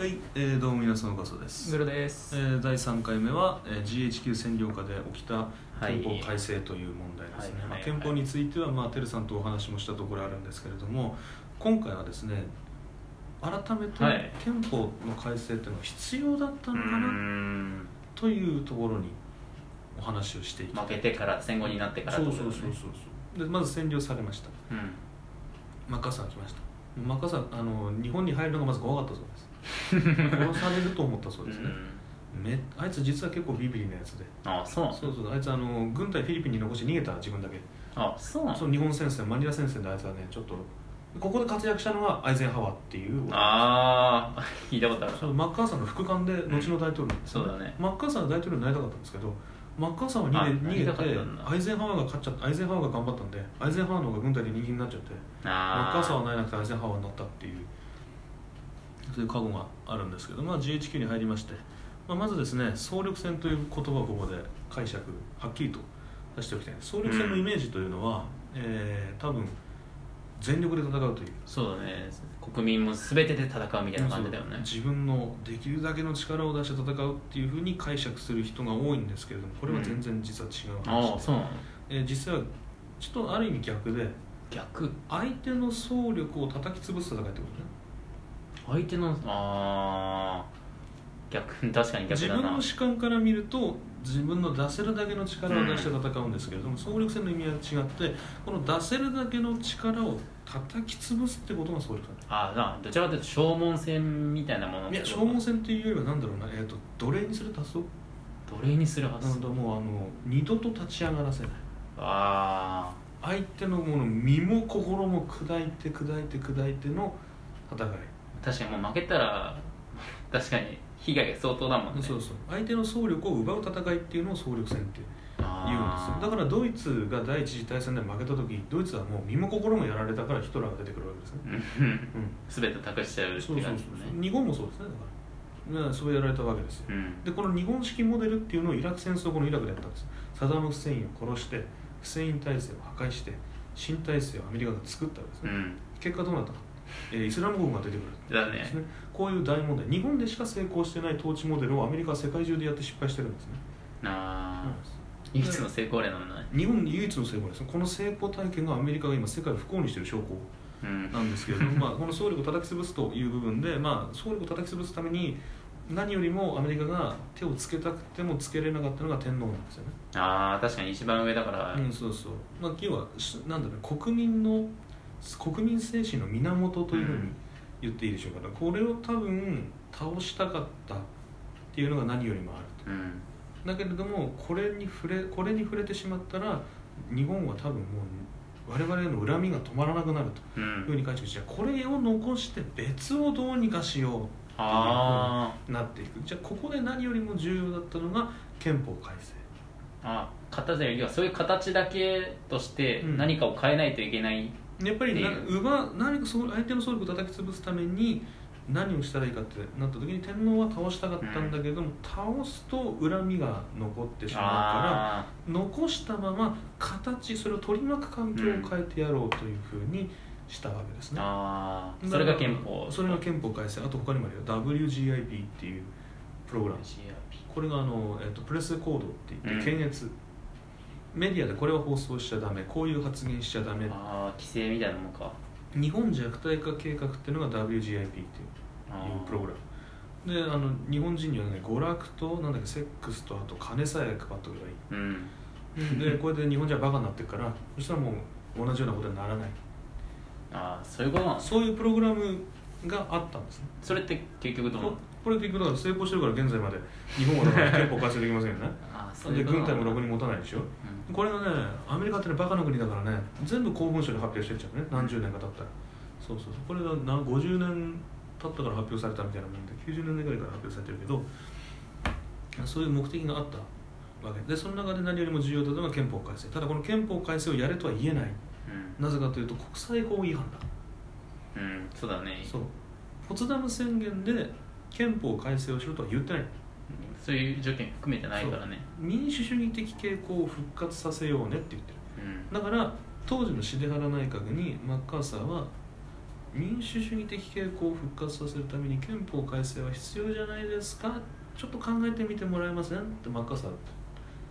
はい、えー、どうも皆さんおかそです、グルです、えー、第3回目は、えー、GHQ 占領下で起きたはい。憲法改正という問題ですね、憲法については、まあ、てるさんとお話もしたところあるんですけれども今回はですね改めてはい。憲法の改正っていうのは必要だったうのかな？んというところにお話をしていきたい。負けてから戦後になってからね。そうそうそうそうでまず占領されました。うん。マッカーサー来ました。マッカーサーあの日本に入るのがまず怖かったそうです殺されると思ったそうですね、めあいつ実は結構ビビリなやつで。あそうそうそうあいつあの軍隊フィリピンに残して逃げた自分だけ。あそうなのそう日本戦線マニラ戦線であいつはねちょっとここで活躍したのがアイゼンハワーっていう。ああ 聞いたことある。そうマッカーサーの副官で後の大統領。なんですよそうだね。マッカーサーが大統領になりたかったんですけどマッカーサーはあ逃げ逃げてアイゼンハワーが勝っちゃったアイゼンハワーが頑張ったんでアイゼンハワーの方が軍隊で人気になっちゃってマッあカーサーはなれなくてアイゼンハワーになったっていうそういう過去があるんですけど、まあ、GHQ に入りまして、まあ、まずですね総力戦という言葉をここで解釈はっきりと出しておきたい。総力戦のイメージというのは、えー多分全力で戦うという。そうだね。国民も全てで戦うみたいな感じだよね。自分のできるだけの力を出して戦うっていうふうに解釈する人が多いんですけれどもこれは全然実は違う話で、ああそうなの？えー実際はちょっとある意味逆で逆？相手の総力を叩き潰す戦いってことね相手のああ逆 確かに逆だな。自分の主観から見ると自分の出せるだけの力を出して戦うんですけれども、総力戦の意味は違ってこの出せるだけの力を叩き潰すってことが総力戦。ああなどちらかというと消耗戦みたいなものいや消耗戦っていうよりはなんだろうな、えー、と奴隷にする発想奴隷にするはずなのでもうあの二度と立ち上がらせない。あ相手のもの身も心も砕いて砕いて砕いての戦い。あ確かにもう負けたら 確かに被害が相当だもんね。そうそう。相手の総力を奪う戦いっていうのを総力戦って言うんですよ。だからドイツが第一次大戦で負けた時ドイツはもう身も心もやられたからヒトラーが出てくるわけですね、うん。うん、全て託しちゃうってそうそうそう感じだね日本もそうですね。だから。ねそうやられたわけですよ。うん。でこの日本式モデルっていうのをイラク戦争後のイラクでやったんです。サダム・フセインを殺してフセイン体制を破壊して新体制をアメリカが作ったわけですね、うん。結果どうなったか、えーイスラム国が出てくる。ですね。こういう大問題。日本でしか成功してない統治モデルをアメリカは世界中でやって失敗してるんですね、ああ唯一の成功例なんだね。日本唯一の成功ですこの成功体験がアメリカが今世界を不幸にしている証拠うん。なんですけれども まあこの総力を叩き潰すという部分で、まあ、総力を叩き潰すために何よりもアメリカが手をつけたくてもつけれなかったのが天皇なんですよね、ああ確かに一番上だから。うん、そうそう、まあ、要はしなんだろう国民の国民精神の源というふうに言っていいでしょうから、これを多分倒したかったっていうのが何よりもあると。うん。だけれどもこれに触れこれに触れてしまったら日本は多分もう我々への恨みが止まらなくなると。ういうんふうに解釈してこれを残して別をどうにかしようあーなっていく。じゃあここで何よりも重要だったのが憲法改正。あ形よりはそういう形だけとしてうん。何かを変えないといけない、やっぱりなっていう。奪何か相手の総力を叩き潰すために何をしたらいいかってなった時に天皇は倒したかったんだけども、倒すと恨みが残ってしまうからあ残したまま形それを取り巻く環境を変えてやろうというふうにしたわけですーね、あー。それが憲法。それが憲法改正。あと他にもあるよ。WGIP っていうプログラム。これがあの、えっとプレスコードって言ってうん。検閲、メディアでこれは放送しちゃダメこういう発言しちゃダメ。ああ規制みたいなもんか。日本弱体化計画っていうのが WGIP っていうあいうプログラム。であの日本人にはね娯楽となんだっけセックスとあと金さえ配っとけばいい。うん。でこれで日本人はバカになってるからそしたらもう同じようなことにならない。ああそういうことなんですそういうプログラムがあったんですね。それって結局どうなこれ結局だから成功してるから現在まで。日本はだから憲法改正できませんよね。ああそういで軍隊もろくに持たないでしょ。うん。これがねアメリカってねバカな国だからね全部公文書で発表してっちゃうね。何十年か経ったら。そうそうそう。これがな50年経ったから発表されたみたいなもんで90年ぐらいから発表されてるけどそういう目的があったわけ。でその中で何よりも重要だったのが憲法改正。ただこの憲法改正をやれとは言えない。うん。なぜかというと国際法違反だ。うんそうだね。そう。ポツダム宣言で憲法改正をしろとは言ってないうんそういう条件含めてないからね。民主主義的傾向を復活させようねって言ってる。うん。だから当時のシデハラ内閣にマッカーサーは民主主義的傾向を復活させるために憲法改正は必要じゃないですか？ちょっと考えてみてもらえません？ってマッカーサー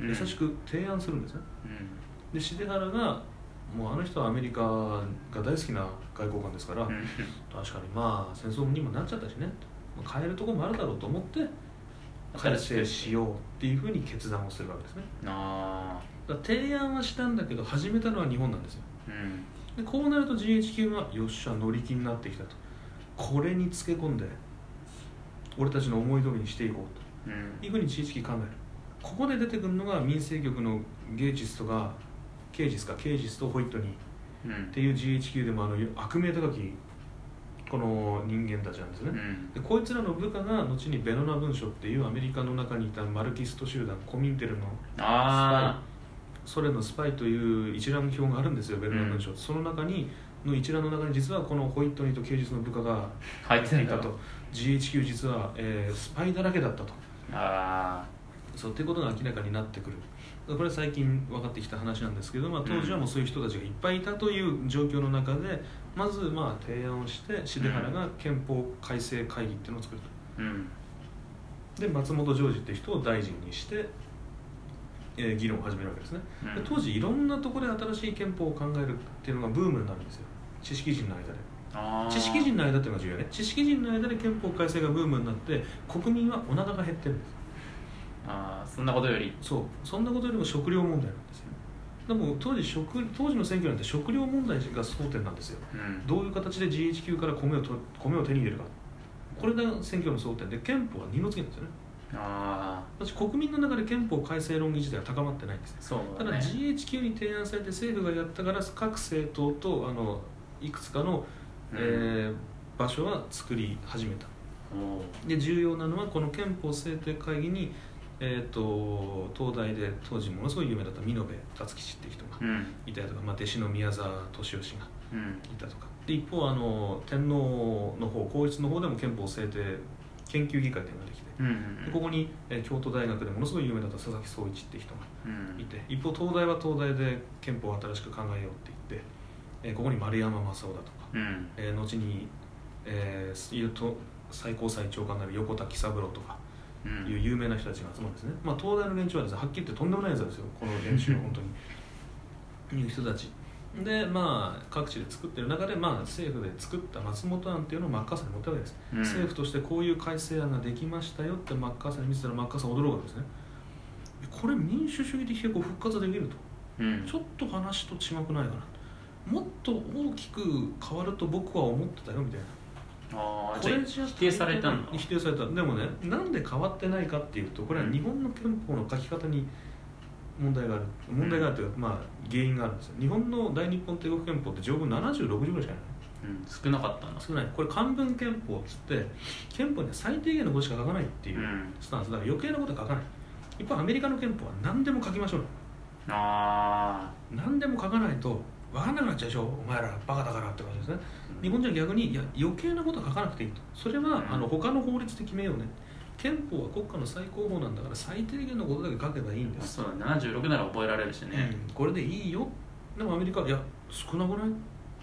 うん。優しく提案するんですね。うん。でシデハラがもうあの人はアメリカが大好きな外交官ですから、うん。確かにまあ戦争にもなっちゃったしね。まあ変えるところもあるだろうと思って改正しようっていうふうに決断をするわけですね。あ提案はしたんだけど始めたのは日本なんですよ。あうん。でこうなると GHQ がよっしゃ乗り気になってきたと。これにつけ込んで俺たちの思い通りにしていこううん。というふうに GHQ 考える。ここで出てくるのが民生局のゲイジスとかケイジスかケイジスとホイットニーうんっていう GHQ でもあの悪名高きこの人間たちなんですね、うん。でこいつらの部下が後にベノナ文書っていうアメリカの中にいたマルキスト集団コミンテルのあソ連のスパイという一覧表があるんですよベノナ文書、その中にの一覧の中に実はこのホイットニーと刑事の部下があ入っていたと。GHQ 実は、えースパイだらけだったと。あそうっていうことが明らかになってくる。これは最近分かってきた話なんですけど、まあ、当時はもうそういう人たちがいっぱいいたという状況の中でまずまあ提案をして重原が憲法改正会議っていうのを作るとあうん。で松本ジョージって人を大臣にして、えー議論を始めるわけですね、うん。で当時いろんなところで新しい憲法を考えるっていうのがブームになるんですよ。知識人の間で。知識人の間っていうのが重要ね。知識人の間で憲法改正がブームになって国民はお腹が減ってるんですああそんなことより。そう。そんなことよりも食料問題なんですよでも当時食当時の選挙なんて食料問題が争点なんですよ。うん。どういう形で GHQ から米をと米を手に入れるか。これが選挙の争点で憲法は二の次なんですよね。あ私国民の中で憲法改正論議自体は高まってないんですよ。あそうただ GHQ に提案されて政府がやったから各政党とあのいくつかの、うん。えー場所は作り始めた。で重要なのはこの憲法制定会議に、えー、と東大で当時ものすごい有名だった美濃部達吉っていう人がうん。いたりとか、まあ、弟子の宮沢敏義がうん。いたとか。で一方あの天皇の方皇室の方でも憲法制定研究議会っていうのができてうんでここに、えー京都大学でものすごい有名だった佐々木総一っていう人がうん。いて一方東大は東大で憲法を新しく考えようって言って、えーここに丸山正雄だとか、うん。えー後に、えーいうと最高裁長官になる横田喜三郎とかうんいう有名な人たちが集まるんですね、まあ、東大の連中はですねはっきり言ってとんでもないやつですよ。この連中は本当に。いう人たち。でまあ各地で作ってる中で、まあ、政府で作った松本案っていうのをマッカーサーに持ったわけです、うん。政府としてこういう改正案ができましたよってマッカーサーに見せたらマッカーサーは驚くわけですね。これ民主主義的傾向復活できると。うん。ちょっと話と違くないかな。もっと大きく変わると僕は思ってたよみたいなああじゃあ否定されたんだ。否定された。でもねなんで変わってないかっていうとこれは日本の憲法の書き方に問題がある。問題があるというか、まあ原因があるんですよ。日本の大日本帝国憲法って条文7060ぐらいしかない。うん少なかったんだ少ない。これ漢文憲法っつって憲法には最低限のことしか書かないっていううん。スタンス。だから余計なことは書かない。一方アメリカの憲法は何でも書きましょう。あ何でも書かないと分かんなくなっちゃうでしょ？お前らバカだからって感じですね。日本人は逆にいや余計なことは書かなくていいと。それは、うん。あの他の法律で決めようね。憲法は国家の最高法なんだから最低限のことだけ書けばいいんです、あそうだ76なら覚えられるしね。うん。これでいいよ。でもアメリカはいや少なくない？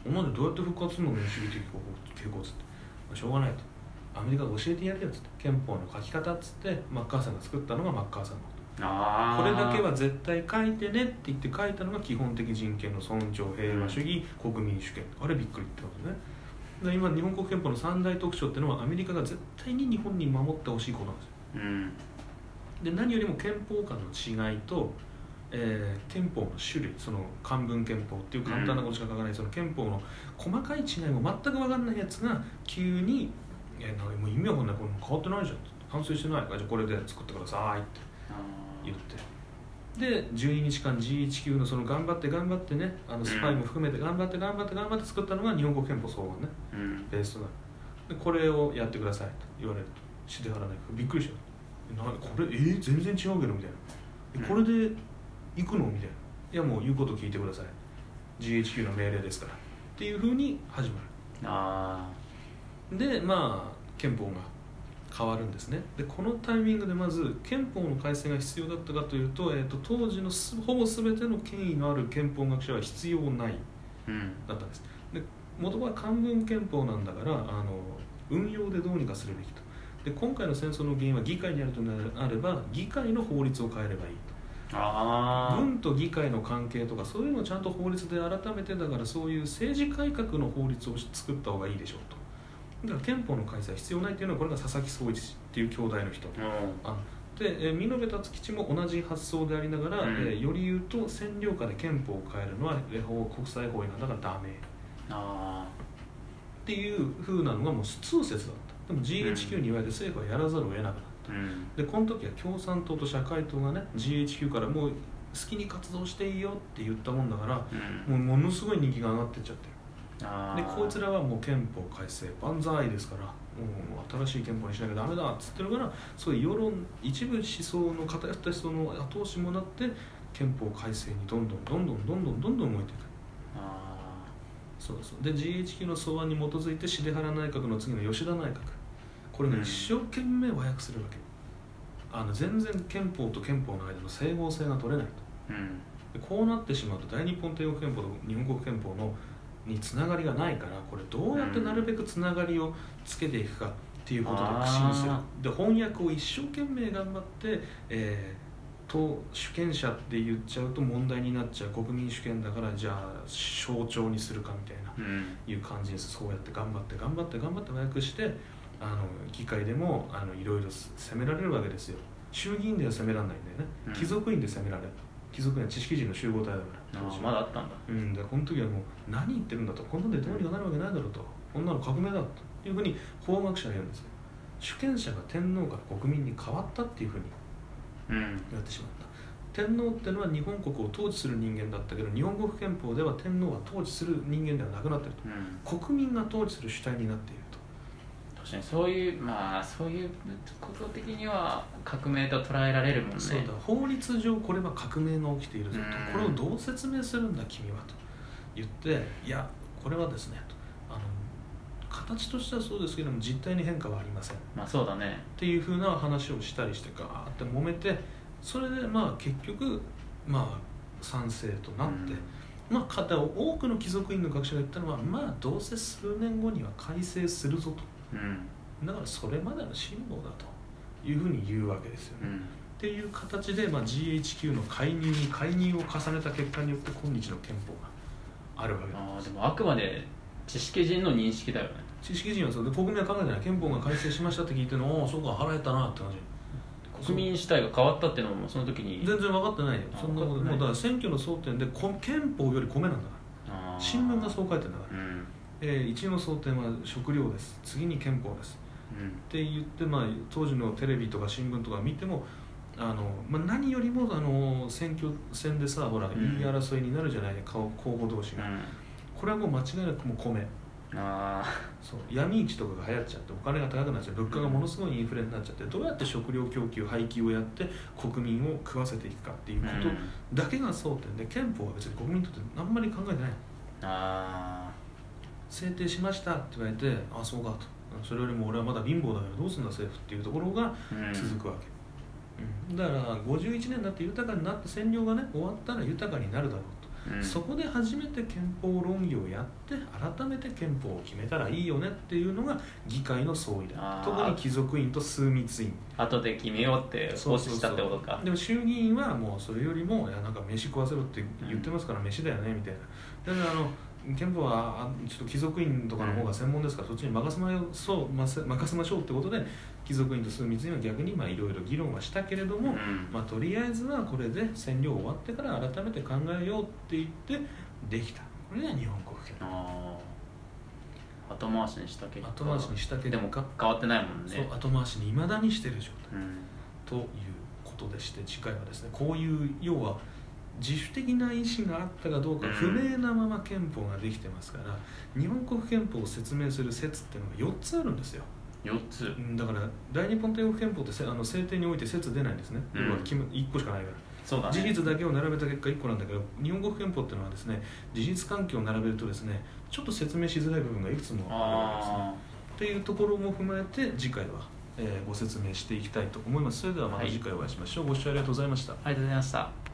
お前らどうやって復活するの？民主主義的傾向っつって、まあしょうがないと。アメリカが教えてやるよっつって。憲法の書き方っつってマッカーサーが作ったのがマッカーサーのこれだけは絶対書いてねって言って書いたのが基本的人権の尊重平和主義、国民主権。あれびっくりってことね。で今日本国憲法の三大特徴っていうのはアメリカが絶対に日本に守ってほしいことなんですよ。うん。で何よりも憲法間の違いと、えー憲法の種類その漢文憲法っていう簡単なことしか書かない、その憲法の細かい違いも全く分かんないやつが急に「いやなんかもう意味わかんないこれ変わってないじゃん」反省してない。からじゃあこれで作ってくださいって。あ言って。で12日間 GHQ のその頑張って頑張ってねあのスパイも含めて頑張って頑張って頑張って作ったのが日本国憲法草案ね。ーうん。ベースとなる。でこれをやってくださいと言われると。してはらない。びっくりしたなこれえー全然違うけどみたいな。えこれで行くの？みたいな。いやもう言うこと聞いてください。GHQ の命令ですから。っていうふうに始まあるでまあ憲法が変わるんですね。でこのタイミングでまず憲法の改正が必要だったかというと,、えー、と当時のすほぼ全ての権威のある憲法学者は必要ないだったんです。で元は漢文憲法なんだからあの運用でどうにかするべきと。で今回の戦争の原因は議会にあるとなれば議会の法律を変えればいいあ軍と議会の関係とかそういうのをちゃんと法律で改めてだからそういう政治改革の法律を作った方がいいでしょうとだから憲法の改正は必要ないっていうのはこれが佐々木総一っていう兄弟の人。あで、えー、美濃部達吉も同じ発想でありながら、うん。えーより言うと占領下で憲法を変えるのはえー法国際法違反だからダメ。っあていう風なのがもう通説だった。でも GHQ に言われて政府はやらざるを得なくなった。ーうん。でこの時は共産党と社会党がね GHQ からもう好きに活動していいよって言ったもんだからうん。もうものすごい人気が上がってっちゃってでこいつらはもう憲法改正万歳ですからもう新しい憲法にしなきゃダメだっつってるからそういう世論一部思想の偏った思想の後押しもなって憲法改正にどんどんどんどんどんどんどんどん動いていく。あそうそう。で GHQ の草案に基づいて重原内閣の次の吉田内閣。これね、うん一生懸命和訳するわけ。あの全然憲法と憲法の間の整合性が取れないと。ーうん。でこうなってしまうと大日本帝国憲法と日本国憲法のにつながりがないからこれどうやってなるべくつながりをつけていくかっていうことで苦心する。あで翻訳を一生懸命頑張って、えーと主権者って言っちゃうと問題になっちゃう。国民主権だからじゃあ象徴にするかみたいなうん。いう感じです。そうやって頑張って頑張って頑張って和訳してあの議会でもあのいろいろ責められるわけですよ。衆議院では責められないんだよね、うん。貴族院で責められる貴族院は知識人の集合体だから。あまだあったんだ。うん、でこの時はもう何言ってるんだと。こんなんでどうにかなるわけないだろうと。こんなの革命だというふうに法学者は言うんですよ主権者が天皇から国民に変わったっていうふうにうん。言ってしまった。天皇ってのは日本国を統治する人間だったけど日本国憲法では天皇は統治する人間ではなくなっているうん。と国民が統治する主体になっている。と確かにそういうまあそういうこと的には革命と捉えられるもんね。そうだ。法律上これは革命が起きているぞと。うん。これをどう説明するんだ君はと言っていやこれはですねと。あの形としてはそうですけども実態に変化はありません。っまあそうだね。ていうふうな話をしたりしてガーって揉めてそれでまあ結局まあ賛成となって、まあ方多くの貴族院の学者が言ったのはまあどうせ数年後には改正するぞとうん。だからそれまでの辛抱だというふうに言うわけですよね。うん。っていう形で、まあ、GHQ の介入に介入を重ねた結果によって今日の憲法があるわけだ。ああでもあくまで知識人の認識だよね。知識人はそう。で国民は考えてない憲法が改正しましたって聞いてのおおそうか腹減ったなって感じ。国民主体が変わったっていうのもその時に。全然分かってないよ。あそんなこともうだから選挙の争点でこ憲法より米なんだから。新聞がそう書いてるんだから、うんえー、一の争点は食料です。次に憲法です。うん。って言って、まあ、当時のテレビとか新聞とか見てもあの、まあ、何よりもあの選挙戦でさほらん。言い争いになるじゃない顔候補同士が、うん。これはもう間違いなくもう米。あそう。闇市とかが流行っちゃってお金が高くなっちゃう物価がものすごいインフレになっちゃってどうやって食料供給配給をやって国民を食わせていくかっていうーことうん。だけが争点で憲法は別に国民にとってあんまり考えてない。あ制定しましたって言われてああそうか。とそれよりも俺はまだ貧乏だからどうすんだ政府っていうところが続くわけ、うん。だから51年になって豊かになって占領がね終わったら豊かになるだろうと、うん。そこで初めて憲法論議をやって改めて憲法を決めたらいいよねっていうのが議会の総意だ。特に貴族院と枢密院。後で決めようってしたってことか。でも衆議院はもうそれよりもいやなんか飯食わせろって言ってますから飯だよねみたいな。だからあの憲法はあちょっと貴族院とかの方が専門ですから、そっちに任せましょう任せましょうってことで貴族院と枢密院は逆にまあいろいろ議論はしたけれども、うん。まあ、とりあえずはこれで占領終わってから改めて考えようって言ってできた。これが日本国憲法後回しにした結果。後回しにした結果。でも変わってないもんね。後回しにいまだにしてる状態。うん。ということでして次回はですねこういう要は自主的な意思があったかどうかうん。不明なまま憲法ができてますから、日本国憲法を説明する説っていうのが4つあるんですよ。4つ。うんだから大日本帝国憲法ってせあの制定において説出ないんですね、うん。要は決め1個しかないから。そうだね。事実だけを並べた結果1個なんだけど日本国憲法っていうのはですね事実関係を並べるとですねちょっと説明しづらい部分がいくつもあるわけですね。あっていうところも踏まえて次回は、えーご説明していきたいと思います。それではまた次回お会いしましょう、ご視聴ありがとうございました。ありがとうございました